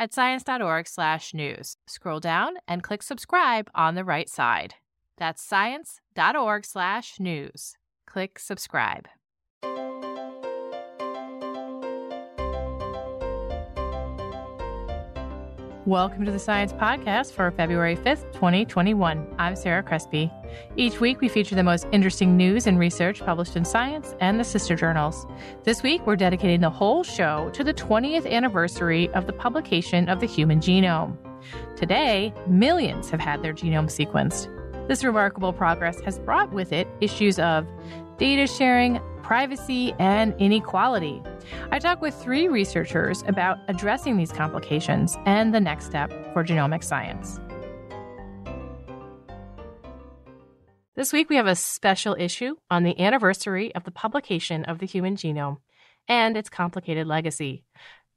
at science.org/news. Scroll down and click subscribe on the right side. That's science.org/news. Click subscribe. Welcome to the Science Podcast for February 5th, 2021. I'm Sarah Crespi. Each week, we feature the most interesting news and research published in Science and the sister journals. This week, we're dedicating the whole show to the 20th anniversary of the publication of the human genome. Today, millions have had their genome sequenced. This remarkable progress has brought with it issues of data sharing, privacy, and inequality. I talk with three researchers about addressing these complications and the next step for genomic science. This week, we have a special issue on the anniversary of the publication of the human genome and its complicated legacy.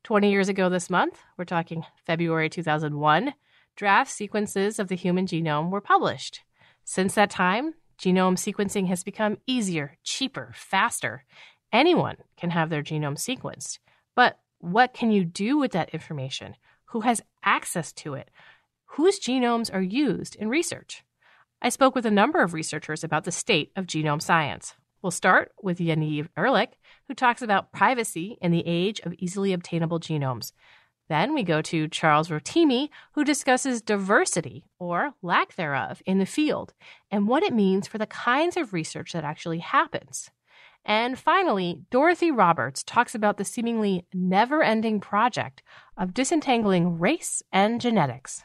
20 years ago this month, we're talking February 2001, draft sequences of the human genome were published. Since that time, Genome sequencing has become easier, cheaper, faster. Anyone can have their genome sequenced. But what can you do with that information? Who has access to it? Whose genomes are used in research? I spoke with a number of researchers about the state of genome science. We'll start with Yaniv Erlich, who talks about privacy in the age of easily obtainable genomes. Then we go to Charles Rotimi, who discusses diversity or lack thereof in the field and what it means for the kinds of research that actually happens. And finally, Dorothy Roberts talks about the seemingly never ending project of disentangling race and genetics.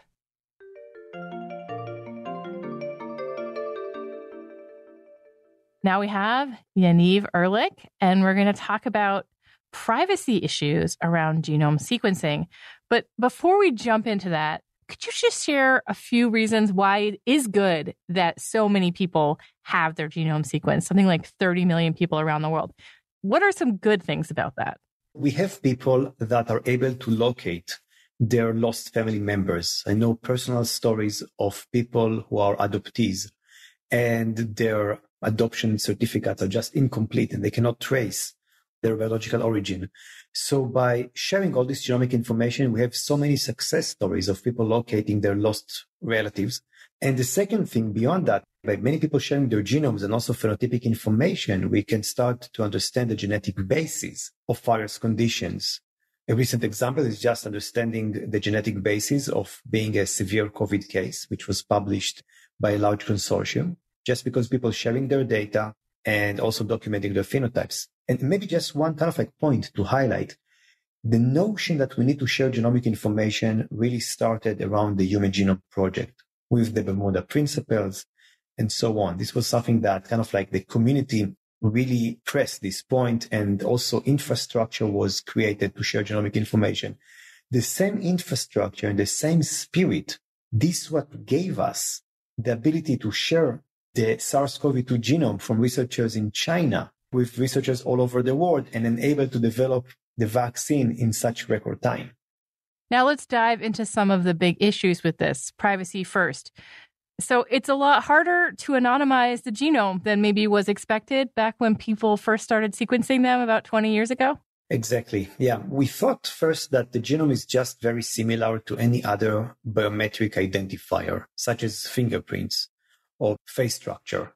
Now we have Yaniv Erlich, and we're going to talk about privacy issues around genome sequencing. But before we jump into that, could you just share a few reasons why it is good that so many people have their genome sequenced, something like 30 million people around the world? What are some good things about that? We have people that are able to locate their lost family members. I know personal stories of people who are adoptees and their adoption certificates are just incomplete and they cannot trace their biological origin. So by sharing all this genomic information, we have so many success stories of people locating their lost relatives. And the second thing beyond that, by many people sharing their genomes and also phenotypic information, we can start to understand the genetic basis of various conditions. A recent example is just understanding the genetic basis of being a severe COVID case, which was published by a large consortium, just because people sharing their data and also documenting their phenotypes. And maybe just one kind of like point to highlight the notion that we need to share genomic information really started around the Human Genome Project with the Bermuda Principles and so on. This was something that kind of like the community really pressed this point and also infrastructure was created to share genomic information. The same infrastructure and the same spirit, this what gave us the ability to share the SARS-CoV-2 genome from researchers in China with researchers all over the world and enable to develop the vaccine in such record time. Now let's dive into some of the big issues with this. Privacy first. So it's a lot harder to anonymize the genome than maybe was expected back when people first started sequencing them about 20 years ago? Exactly. Yeah. We thought first that the genome is just very similar to any other biometric identifier, such as fingerprints or face structure.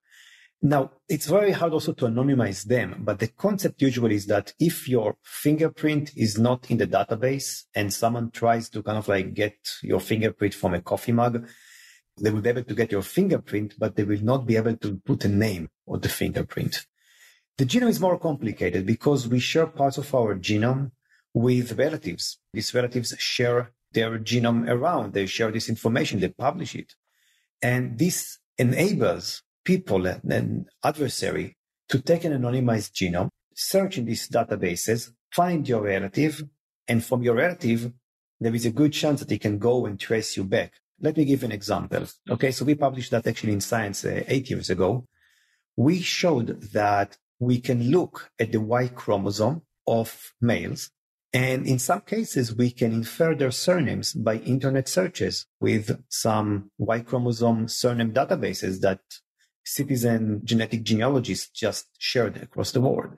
Now, it's very hard also to anonymize them, but the concept usually is that if your fingerprint is not in the database and someone tries to kind of like get your fingerprint from a coffee mug, they will be able to get your fingerprint, but they will not be able to put a name on the fingerprint. The genome is more complicated because we share parts of our genome with relatives. These relatives share their genome around. They share this information. They publish it. And this enables people, an adversary, to take an anonymized genome, search in these databases, find your relative, and from your relative, there is a good chance that he can go and trace you back. Let me give an example. Okay, so we published that actually in Science uh, eight years ago. We showed that we can look at the Y chromosome of males, and in some cases, we can infer their surnames by internet searches with some Y chromosome surname databases that citizen genetic genealogists just shared across the world.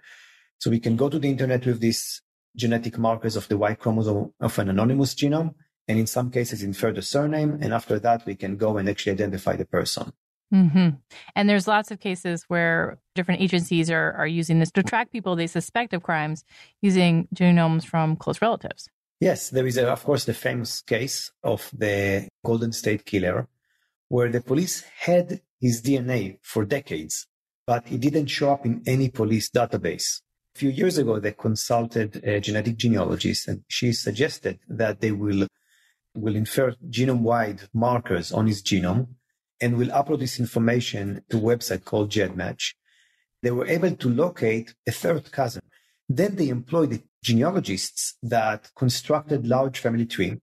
So we can go to the internet with these genetic markers of the Y chromosome of an anonymous genome, and in some cases infer the surname. And after that, we can go and actually identify the person. Mm-hmm. And there's lots of cases where different agencies are, are using this to track people they suspect of crimes using genomes from close relatives. Yes, there is, a, of course, the famous case of the Golden State Killer, where the police had his DNA for decades, but it didn't show up in any police database. A few years ago, they consulted a genetic genealogist and she suggested that they will, will infer genome-wide markers on his genome and will upload this information to a website called GEDmatch. They were able to locate a third cousin. Then they employed the genealogists that constructed large family tree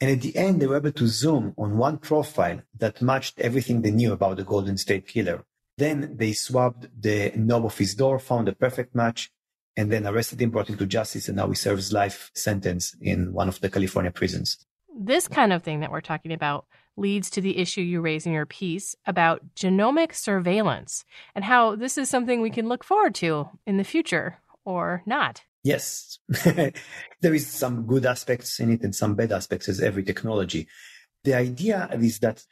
and at the end, they were able to zoom on one profile that matched everything they knew about the Golden State Killer. Then they swabbed the knob of his door, found a perfect match, and then arrested him, brought him to justice, and now he serves life sentence in one of the California prisons. This kind of thing that we're talking about leads to the issue you raise in your piece about genomic surveillance and how this is something we can look forward to in the future or not. Yes, there is some good aspects in it and some bad aspects as every technology. The idea is that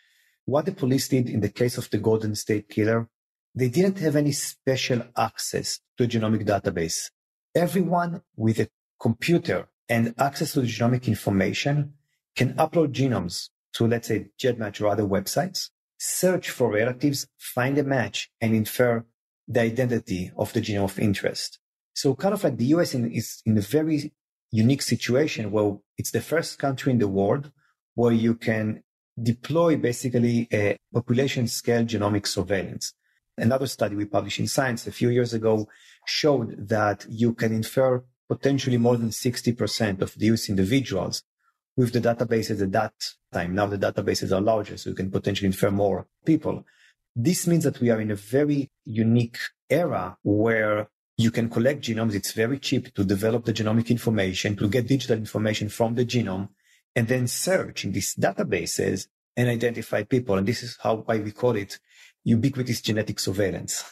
what the police did in the case of the Golden State Killer, they didn't have any special access to a genomic database. Everyone with a computer and access to genomic information can upload genomes to, let's say, GEDmatch or other websites, search for relatives, find a match, and infer the identity of the genome of interest. So kind of like the US in, is in a very unique situation where it's the first country in the world where you can deploy basically a population scale genomic surveillance. Another study we published in Science a few years ago showed that you can infer potentially more than 60% of the US individuals with the databases at that time. Now the databases are larger, so you can potentially infer more people. This means that we are in a very unique era where you can collect genomes. It's very cheap to develop the genomic information, to get digital information from the genome, and then search in these databases and identify people. And this is how why we call it ubiquitous genetic surveillance.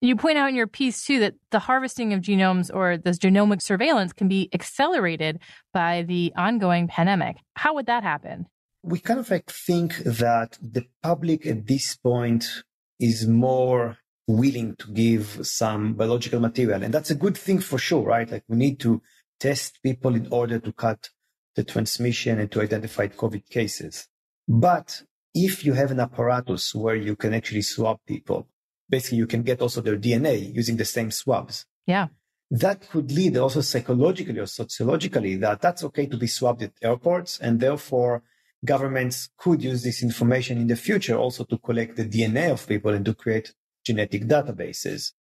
You point out in your piece too that the harvesting of genomes or this genomic surveillance can be accelerated by the ongoing pandemic. How would that happen? We kind of like think that the public at this point is more willing to give some biological material. And that's a good thing for sure, right? Like we need to test people in order to cut the transmission and to identify COVID cases. But if you have an apparatus where you can actually swab people, basically you can get also their DNA using the same swabs. Yeah. That could lead also psychologically or sociologically that that's okay to be swabbed at airports and therefore governments could use this information in the future also to collect the DNA of people and to create genetic databases.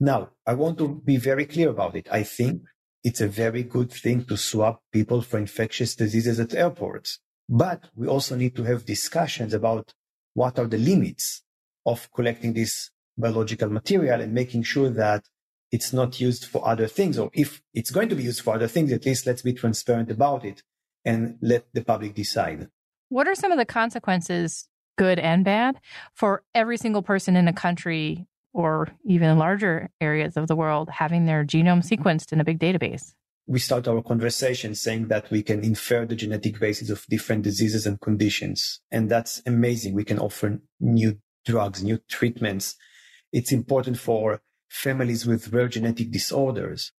Now, I want to be very clear about it. I think it's a very good thing to swap people for infectious diseases at airports. But we also need to have discussions about what are the limits of collecting this biological material and making sure that it's not used for other things. Or if it's going to be used for other things, at least let's be transparent about it and let the public decide. What are some of the consequences good and bad, for every single person in a country or even larger areas of the world having their genome sequenced in a big database? We start our conversation saying that we can infer the genetic basis of different diseases and conditions. And that's amazing. We can offer new drugs, new treatments. It's important for families with rare genetic disorders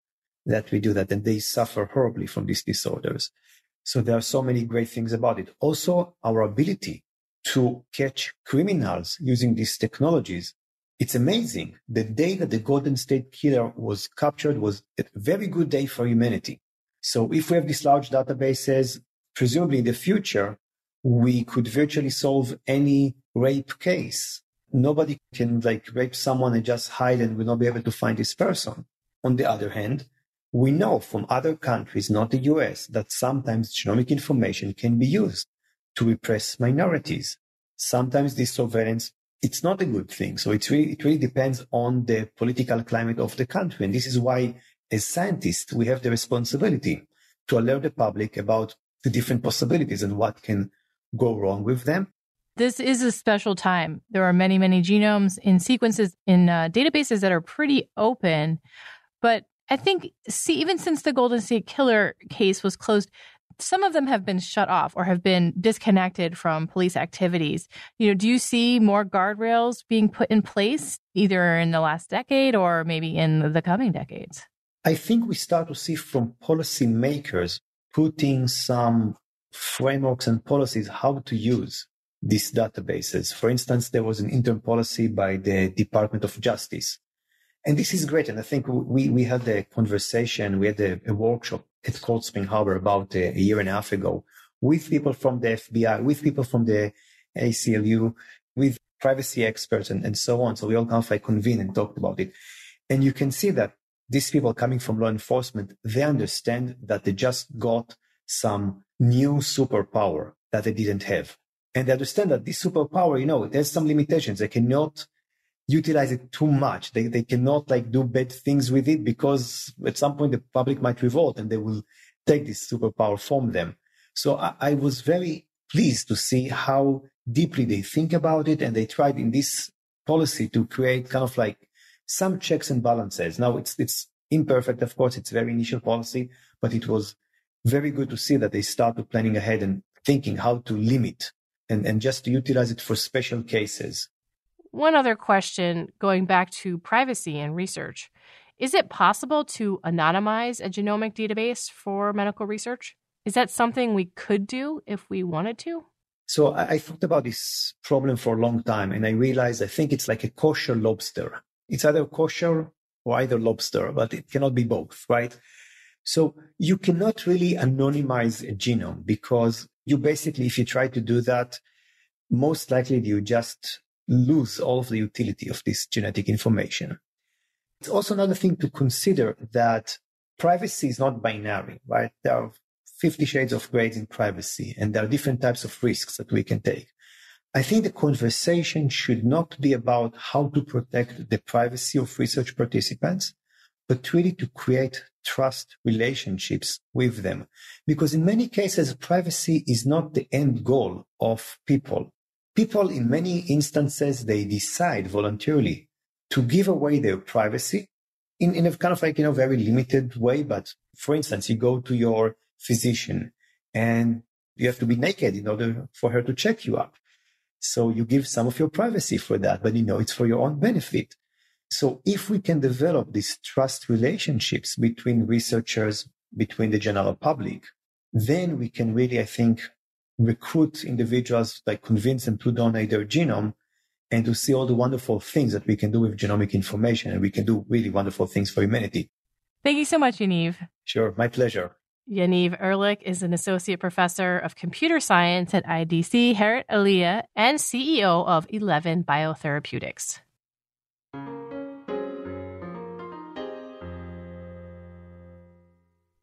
that we do that and they suffer horribly from these disorders. So there are so many great things about it. Also, our ability to catch criminals using these technologies. It's amazing. The day that the Golden State Killer was captured was a very good day for humanity. So if we have these large databases, presumably in the future, we could virtually solve any rape case. Nobody can like rape someone and just hide and will not be able to find this person. On the other hand, we know from other countries, not the US, that sometimes genomic information can be used to repress minorities. Sometimes this surveillance, it's not a good thing. So it really, it really depends on the political climate of the country. And this is why as scientists, we have the responsibility to alert the public about the different possibilities and what can go wrong with them. This is a special time. There are many, many genomes in sequences in uh, databases that are pretty open. But I think, see, even since the Golden State Killer case was closed, some of them have been shut off or have been disconnected from police activities. You know, do you see more guardrails being put in place either in the last decade or maybe in the coming decades? I think we start to see from policymakers putting some frameworks and policies how to use these databases. For instance, there was an interim policy by the Department of Justice. And this is great. And I think we, we had a conversation, we had a, a workshop at Cold Spring Harbor about a, a, year and a half ago with people from the FBI, with people from the ACLU, with privacy experts and, and so on. So we all kind of like convened and talked about it. And you can see that these people coming from law enforcement, they understand that they just got some new superpower that they didn't have. And they understand that this superpower, you know, there's some limitations. They cannot utilize it too much. They, they cannot like do bad things with it because at some point the public might revolt and they will take this superpower from them. So I, I was very pleased to see how deeply they think about it. And they tried in this policy to create kind of like some checks and balances. Now it's, it's imperfect. Of course, it's very initial policy, but it was very good to see that they started planning ahead and thinking how to limit and, and just to utilize it for special cases. One other question going back to privacy and research. Is it possible to anonymize a genomic database for medical research? Is that something we could do if we wanted to? So I, I thought about this problem for a long time and I realized I think it's like a kosher lobster. It's either kosher or either lobster, but it cannot be both, right? So you cannot really anonymize a genome because you basically, if you try to do that, most likely you just lose all of the utility of this genetic information. It's also another thing to consider that privacy is not binary, right? There are 50 shades of grades in privacy, and there are different types of risks that we can take. I think the conversation should not be about how to protect the privacy of research participants, but really to create trust relationships with them. Because in many cases, privacy is not the end goal of people. People in many instances they decide voluntarily to give away their privacy in, in a kind of like you know very limited way. But for instance you go to your physician and you have to be naked in order for her to check you up. So you give some of your privacy for that but you know it's for your own benefit so if we can develop these trust relationships between researchers between the general public then we can really i think recruit individuals, like convince them to donate their genome and to see all the wonderful things that we can do with genomic information. And we can do really wonderful things for humanity. Thank you so much, Yaniv. Sure, my pleasure. Yaniv Erlich is an associate professor of computer science at IDC Herzliya and CEO of 11 Biotherapeutics.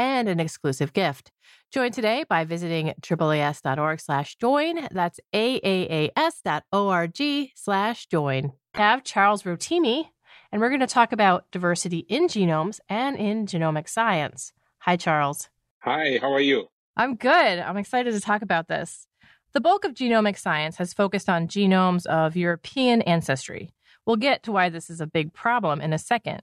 and an exclusive gift. Join today by visiting AAAS.org slash join. That's A-A-A-S dot O-R-G slash join. Have Charles Rotimi, and we're going to talk about diversity in genomes and in genomic science. Hi, Charles. Hi, how are you? I'm good. I'm excited to talk about this. The bulk of genomic science has focused on genomes of European ancestry. We'll get to why this is a big problem in a second.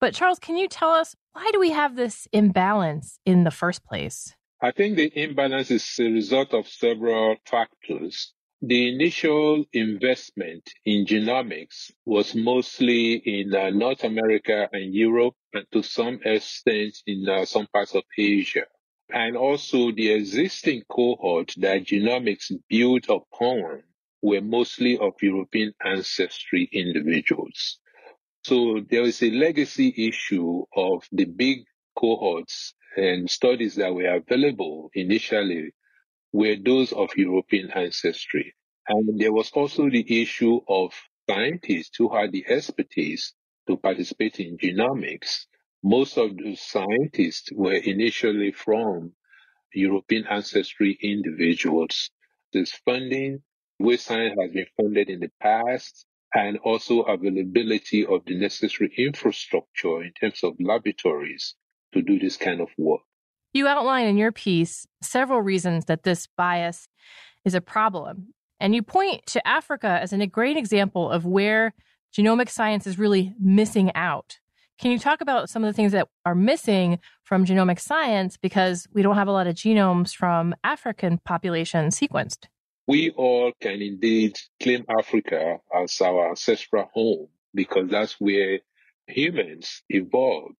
But Charles, can you tell us why do we have this imbalance in the first place? I think the imbalance is a result of several factors. The initial investment in genomics was mostly in uh, North America and Europe, and to some extent in uh, some parts of Asia. And also the existing cohort that genomics built upon were mostly of European ancestry individuals. So there is a legacy issue of the big cohorts and studies that were available initially were those of European ancestry. And there was also the issue of scientists who had the expertise to participate in genomics. Most of those scientists were initially from European ancestry individuals. This funding, which science has been funded in the past, and also availability of the necessary infrastructure in terms of laboratories to do this kind of work. You outline in your piece several reasons that this bias is a problem. And you point to Africa as a great example of where genomic science is really missing out. Can you talk about some of the things that are missing from genomic science because we don't have a lot of genomes from African populations sequenced? We all can indeed claim Africa as our ancestral home because that's where humans evolved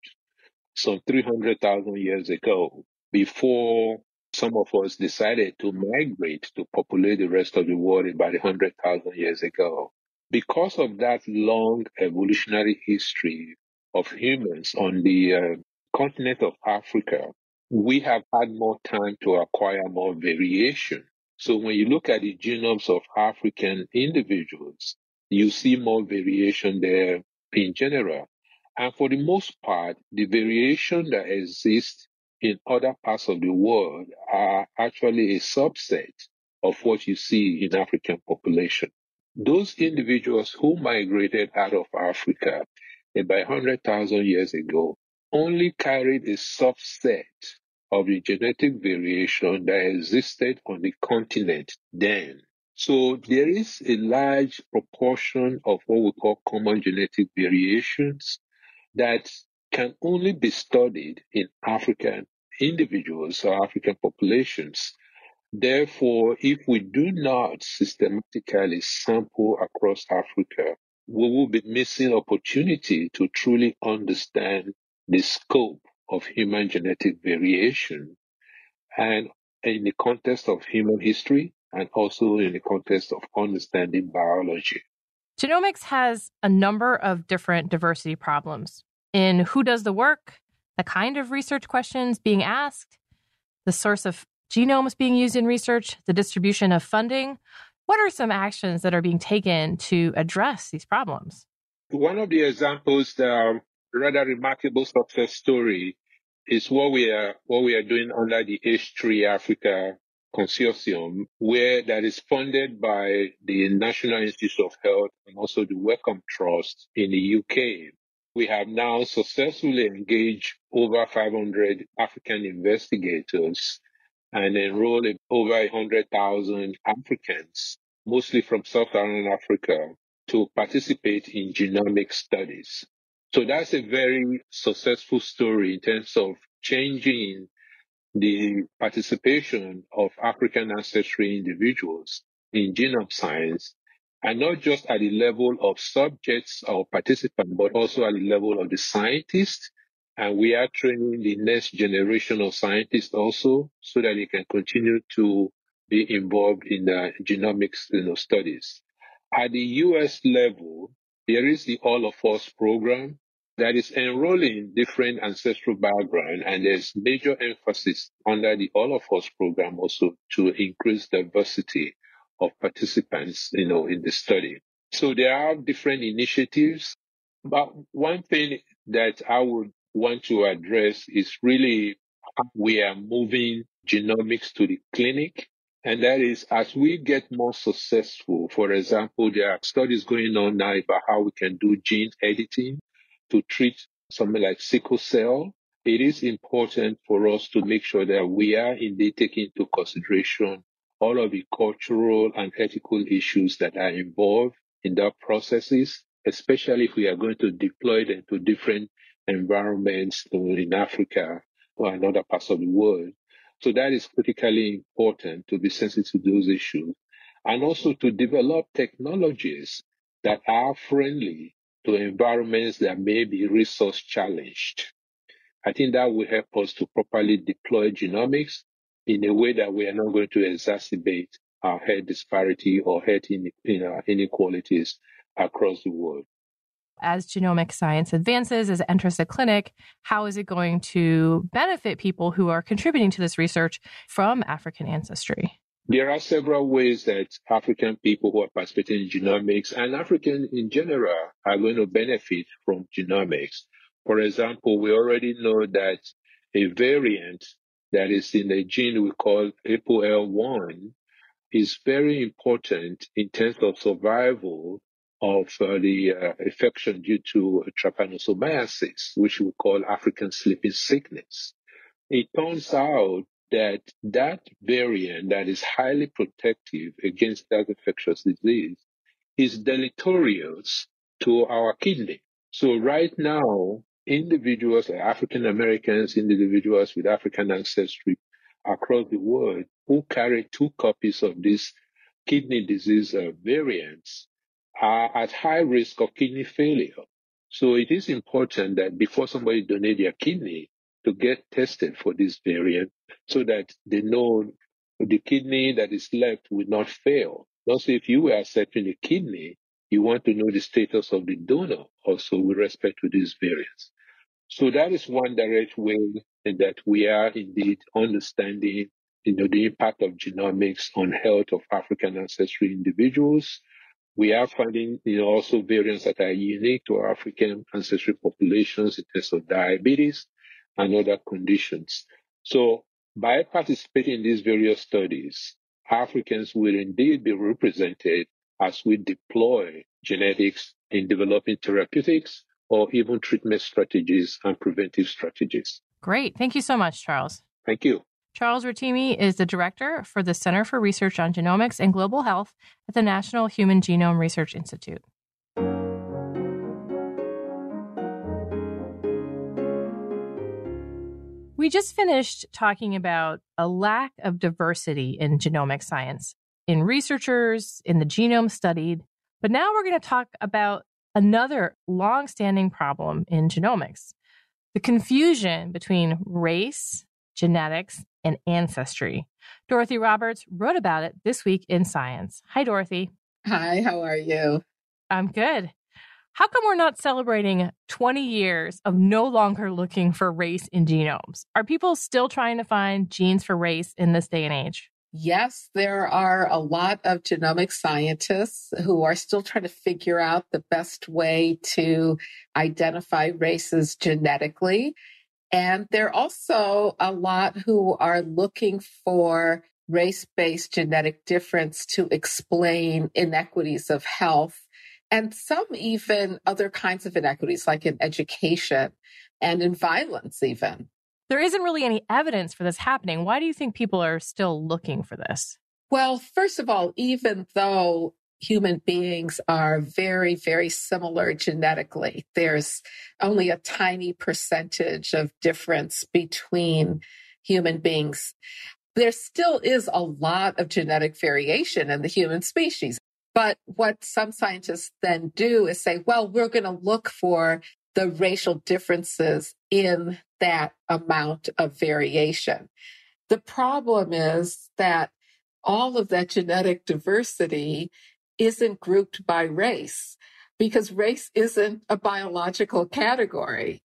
some 300,000 years ago before some of us decided to migrate to populate the rest of the world about 100,000 years ago. Because of that long evolutionary history of humans on the uh, continent of Africa, we have had more time to acquire more variation so when you look at the genomes of African individuals, you see more variation there in general. And for the most part, the variation that exists in other parts of the world are actually a subset of what you see in African population. Those individuals who migrated out of Africa about 100,000 years ago only carried a subset of the genetic variation that existed on the continent then. So there is a large proportion of what we call common genetic variations that can only be studied in African individuals or African populations. Therefore, if we do not systematically sample across Africa, we will be missing opportunity to truly understand the scope of human genetic variation and in the context of human history and also in the context of understanding biology. Genomics has a number of different diversity problems in who does the work, the kind of research questions being asked, the source of genomes being used in research, the distribution of funding. What are some actions that are being taken to address these problems? One of the examples that rather remarkable success story is what we are what we are doing under the H3 Africa consortium, where that is funded by the National Institute of Health and also the Wellcome Trust in the UK. We have now successfully engaged over 500 African investigators and enrolled over 100,000 Africans, mostly from Sub-Saharan Africa, to participate in genomic studies. So that's a very successful story in terms of changing the participation of African ancestry individuals in genome science, and not just at the level of subjects or participants, but also at the level of the scientists. And we are training the next generation of scientists also so that they can continue to be involved in the genomics you know, studies. At the US level, there is the All of Us program that is enrolling different ancestral background and there's major emphasis under the All of Us program also to increase diversity of participants, you know, in the study. So there are different initiatives But one thing that I would want to address is really we are moving genomics to the clinic. And that is as we get more successful, for example, there are studies going on now about how we can do gene editing to treat something like sickle cell. It is important for us to make sure that we are indeed taking into consideration all of the cultural and ethical issues that are involved in that processes, especially if we are going to deploy them to different environments in Africa or in other parts of the world. So that is critically important to be sensitive to those issues and also to develop technologies that are friendly to environments that may be resource challenged. I think that will help us to properly deploy genomics in a way that we are not going to exacerbate our health disparity or health uh, inequalities across the world. As genomic science advances, as it enters the clinic, how is it going to benefit people who are contributing to this research from African ancestry? There are several ways that African people who are participating in genomics and African in general are going to benefit from genomics. For example, we already know that a variant that is in a gene we call APOL1 is very important in terms of survival of uh, the uh, infection due to trypanosomiasis, which we call African sleeping sickness. It turns out that that variant that is highly protective against that infectious disease is deleterious to our kidney. So right now, individuals, African Americans, individuals with African ancestry across the world who carry two copies of this kidney disease uh, variants are at high risk of kidney failure. So it is important that before somebody donates their kidney to get tested for this variant so that they know the kidney that is left will not fail. Also, if you are accepting a kidney, you want to know the status of the donor also with respect to these variants. So that is one direct way that we are indeed understanding you know, the impact of genomics on health of African ancestry individuals. We are finding you know, also variants that are unique to African ancestry populations in terms of diabetes and other conditions. So by participating in these various studies, Africans will indeed be represented as we deploy genetics in developing therapeutics or even treatment strategies and preventive strategies. Great. Thank you so much, Charles. Thank you. Charles Rotimi is the director for the Center for Research on Genomics and Global Health at the National Human Genome Research Institute. We just finished talking about a lack of diversity in genomic science, in researchers, in the genome studied. But now we're going to talk about another long-standing problem in genomics the confusion between race, genetics, and ancestry. Dorothy Roberts wrote about it this week in Science. Hi, Dorothy. Hi, how are you? I'm good. How come we're not celebrating 20 years of no longer looking for race in genomes? Are people still trying to find genes for race in this day and age? Yes, there are a lot of genomic scientists who are still trying to figure out the best way to identify races genetically. And there are also a lot who are looking for race based genetic difference to explain inequities of health and some even other kinds of inequities, like in education and in violence, even there isn't really any evidence for this happening. Why do you think people are still looking for this? Well, first of all, even though human beings are very, very similar genetically, there's only a tiny percentage of difference between human beings. There still is a lot of genetic variation in the human species. But what some scientists then do is say, well, we're going to look for the racial differences in that amount of variation. The problem is that all of that genetic diversity isn't grouped by race because race isn't a biological category.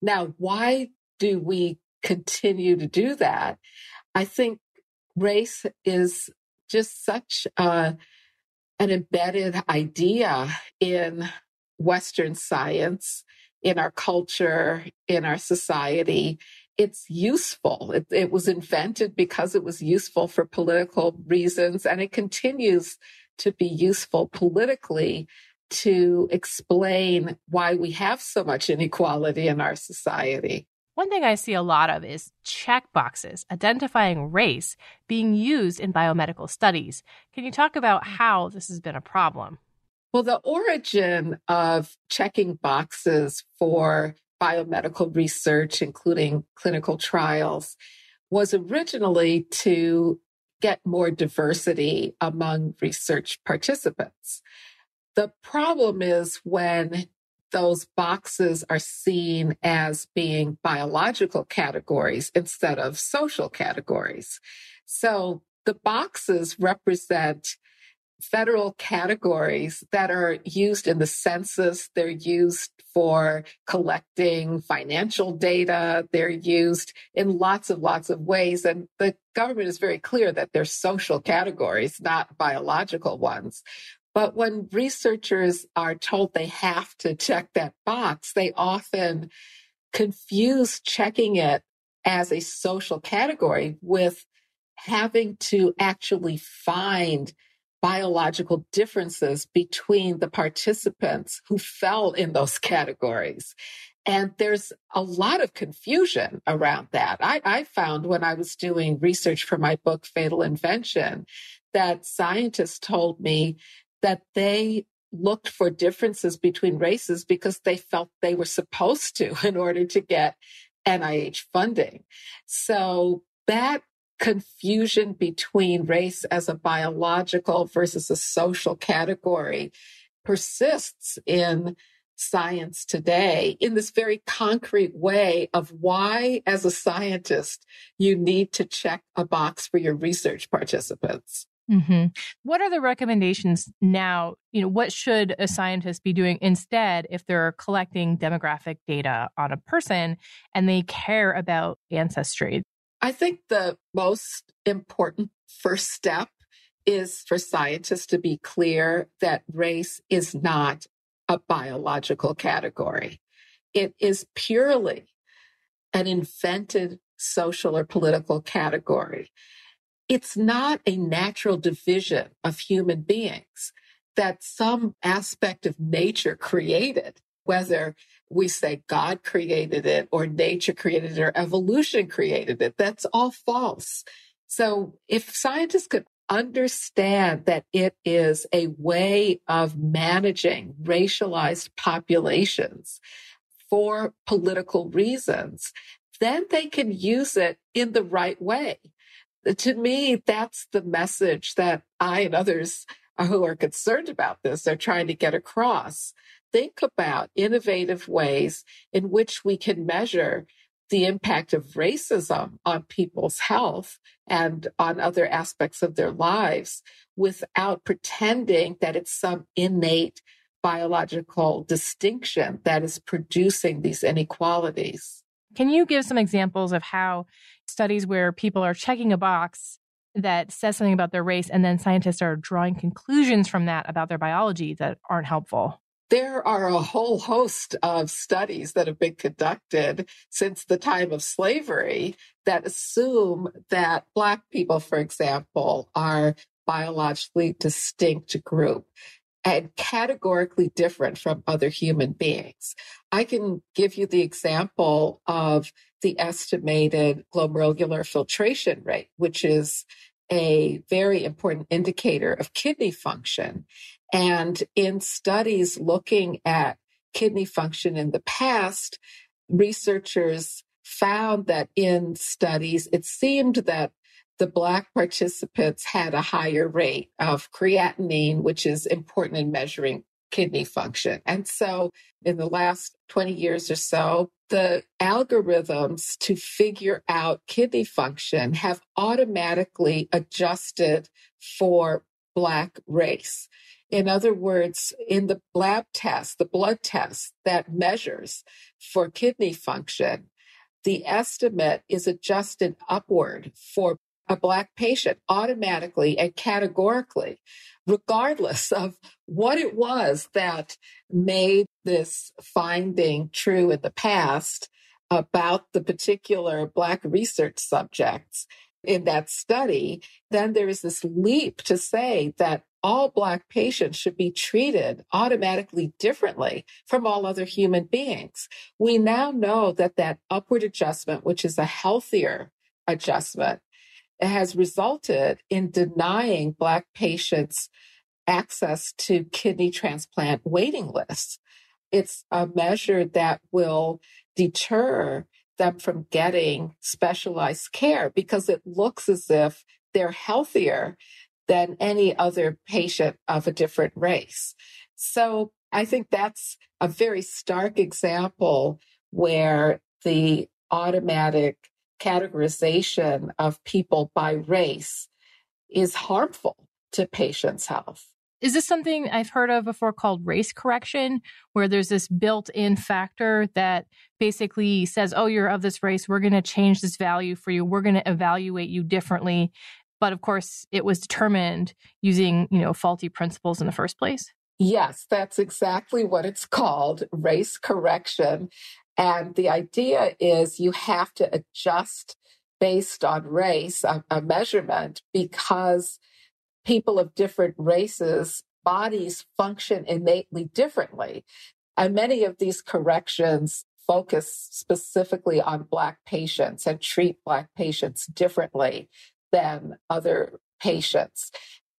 Now, why do we continue to do that? I think race is just such a, an embedded idea in Western science, in our culture, in our society. It's useful. It, it, was invented because it was useful for political reasons, and it continues to be useful politically to explain why we have so much inequality in our society. One thing I see a lot of is check boxes identifying race being used in biomedical studies. Can you talk about how this has been a problem? Well, the origin of checking boxes for biomedical research, including clinical trials, was originally to get more diversity among research participants. The problem is when those boxes are seen as being biological categories instead of social categories. So the boxes represent federal categories that are used in the census. They're used for collecting financial data. They're used in lots of lots of ways. And the government is very clear that they're social categories, not biological ones. But when researchers are told they have to check that box, they often confuse checking it as a social category with having to actually find biological differences between the participants who fell in those categories. And there's a lot of confusion around that. I, I, found when I was doing research for my book, Fatal Invention, that scientists told me that they looked for differences between races because they felt they were supposed to in order to get NIH funding. So that confusion between race as a biological versus a social category persists in science today in this very concrete way of why, as a scientist, you need to check a box for your research participants. Mm-hmm. What are the recommendations now? You know, what should a scientist be doing instead if they're collecting demographic data on a person and they care about ancestry? I think the most important first step is for scientists to be clear that race is not a biological category. It is purely an invented social or political category it's not a natural division of human beings that some aspect of nature created, whether we say God created it or nature created it or evolution created it. That's all false. So if scientists could understand that it is a way of managing racialized populations for political reasons, then they can use it in the right way to me, that's the message that I and others who are concerned about this are trying to get across. Think about innovative ways in which we can measure the impact of racism on people's health and on other aspects of their lives without pretending that it's some innate biological distinction that is producing these inequalities. Can you give some examples of how studies where people are checking a box that says something about their race, and then scientists are drawing conclusions from that about their biology that aren't helpful? There are a whole host of studies that have been conducted since the time of slavery that assume that Black people, for example, are biologically distinct group and categorically different from other human beings. I can give you the example of the estimated glomerular filtration rate, which is a very important indicator of kidney function. And in studies looking at kidney function in the past, researchers found that in studies, it seemed that the Black participants had a higher rate of creatinine, which is important in measuring kidney function. And so in the last 20 years or so, the algorithms to figure out kidney function have automatically adjusted for Black race. In other words, in the lab test, the blood test that measures for kidney function, the estimate is adjusted upward for a Black patient automatically and categorically, regardless of what it was that made this finding true in the past about the particular Black research subjects in that study, then there is this leap to say that all Black patients should be treated automatically differently from all other human beings. We now know that that upward adjustment, which is a healthier adjustment, has resulted in denying Black patients access to kidney transplant waiting lists. It's a measure that will deter them from getting specialized care because it looks as if they're healthier than any other patient of a different race. So I think that's a very stark example where the automatic categorization of people by race is harmful to patients' health. Is this something I've heard of before called race correction, where there's this built in factor that basically says, oh, you're of this race. We're going to change this value for you. We're going to evaluate you differently. But of course, it was determined using, you know, faulty principles in the first place. Yes, that's exactly what it's called race correction. And the idea is you have to adjust based on race, a, a measurement, because people of different races, bodies function innately differently. And many of these corrections focus specifically on Black patients and treat Black patients differently than other patients.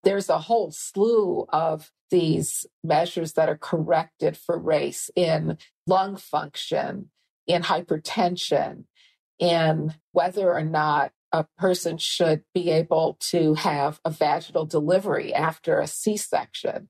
There's a whole slew of these measures that are corrected for race in lung function, in hypertension, in whether or not a person should be able to have a vaginal delivery after a C section.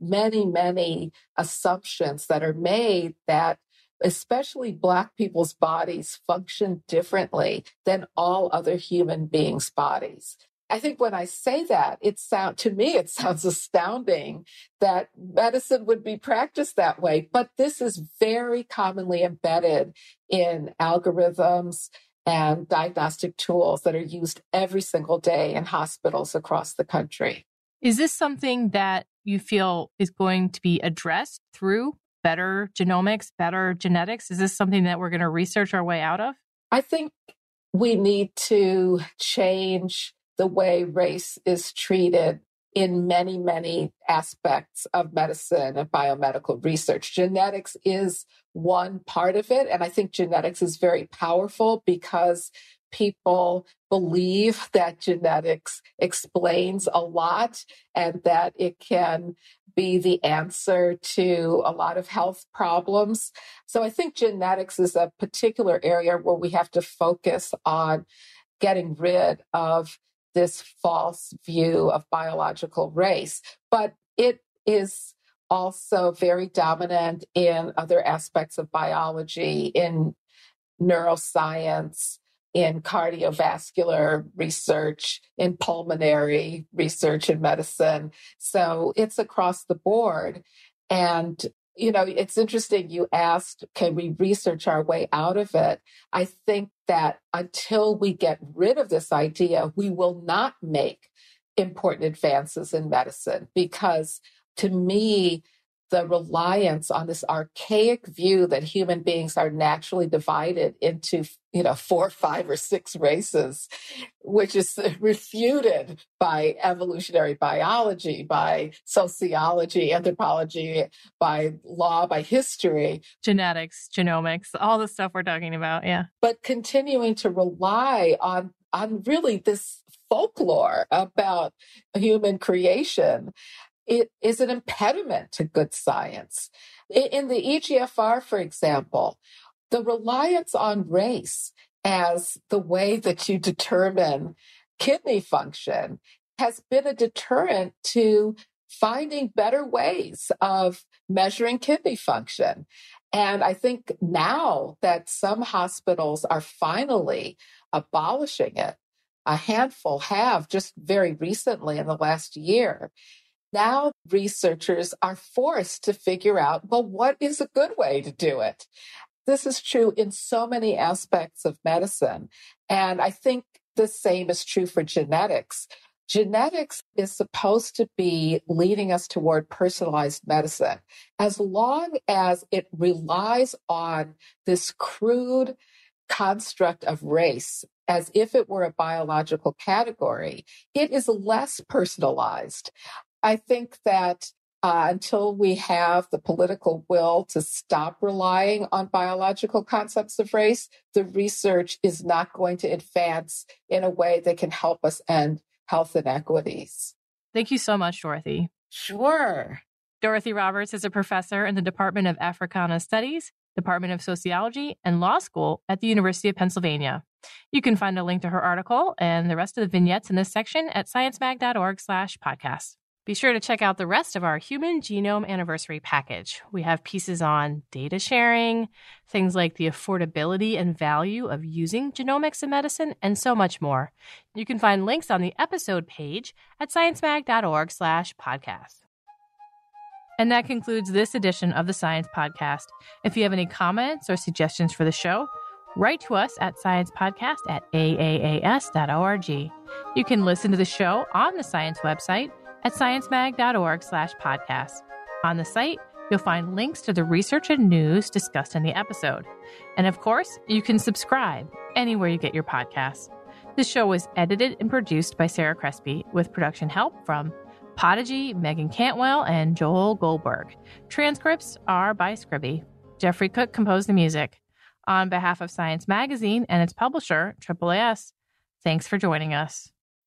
Many, many assumptions that are made that especially Black people's bodies function differently than all other human beings' bodies. I think when I say that, it sound to me it sounds astounding that medicine would be practiced that way, but this is very commonly embedded in algorithms and diagnostic tools that are used every single day in hospitals across the country. Is this something that you feel is going to be addressed through better genomics, better genetics? Is this something that we're going to research our way out of? I think we need to change the way race is treated in many, many aspects of medicine and biomedical research. Genetics is one part of it. And I think genetics is very powerful because people believe that genetics explains a lot and that it can be the answer to a lot of health problems. So I think genetics is a particular area where we have to focus on getting rid of this false view of biological race. But it is also very dominant in other aspects of biology, in neuroscience, in cardiovascular research, in pulmonary research in medicine. So it's across the board. And you know, it's interesting you asked, can we research our way out of it? I think that until we get rid of this idea, we will not make important advances in medicine because to me, the reliance on this archaic view that human beings are naturally divided into you know four five or six races which is refuted by evolutionary biology by sociology anthropology by law by history. Genetics genomics all the stuff we're talking about yeah. But continuing to rely on on really this folklore about human creation it is an impediment to good science. In the EGFR, for example, the reliance on race as the way that you determine kidney function has been a deterrent to finding better ways of measuring kidney function. And I think now that some hospitals are finally abolishing it, a handful have just very recently in the last year now researchers are forced to figure out, well, what is a good way to do it? This is true in so many aspects of medicine. And I think The same is true for genetics. Genetics is supposed to be leading us toward personalized medicine. As long as it relies on this crude construct of race as if it were a biological category, it is less personalized. I think that uh, until we have the political will to stop relying on biological concepts of race, the research is not going to advance in a way that can help us end health inequities. Thank you so much, Dorothy. Sure. Dorothy Roberts is a professor in the Department of Africana Studies, Department of Sociology, and Law School at the University of Pennsylvania. You can find a link to her article and the rest of the vignettes in this section at sciencemag.org slash podcast. Be sure to check out the rest of our Human Genome Anniversary package. We have pieces on data sharing, things like the affordability and value of using genomics in medicine, and so much more. You can find links on the episode page at sciencemag.org slash podcast. And that concludes this edition of the Science Podcast. If you have any comments or suggestions for the show, write to us at sciencepodcast at aaas.org. You can listen to the show on the Science website at sciencemag.org slash podcast. On the site, you'll find links to the research and news discussed in the episode. And of course, you can subscribe anywhere you get your podcasts. This show was edited and produced by Sarah Crespi with production help from Podigy, Megan Cantwell, and Joel Goldberg. Transcripts are by Scribie. Jeffrey Cook composed the music. On behalf of Science Magazine and its publisher, AAAS, thanks for joining us.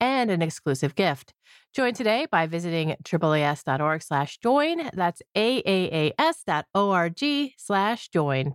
and an exclusive gift. Join today by visiting AAAS.org slash join. That's AAAS.org slash join.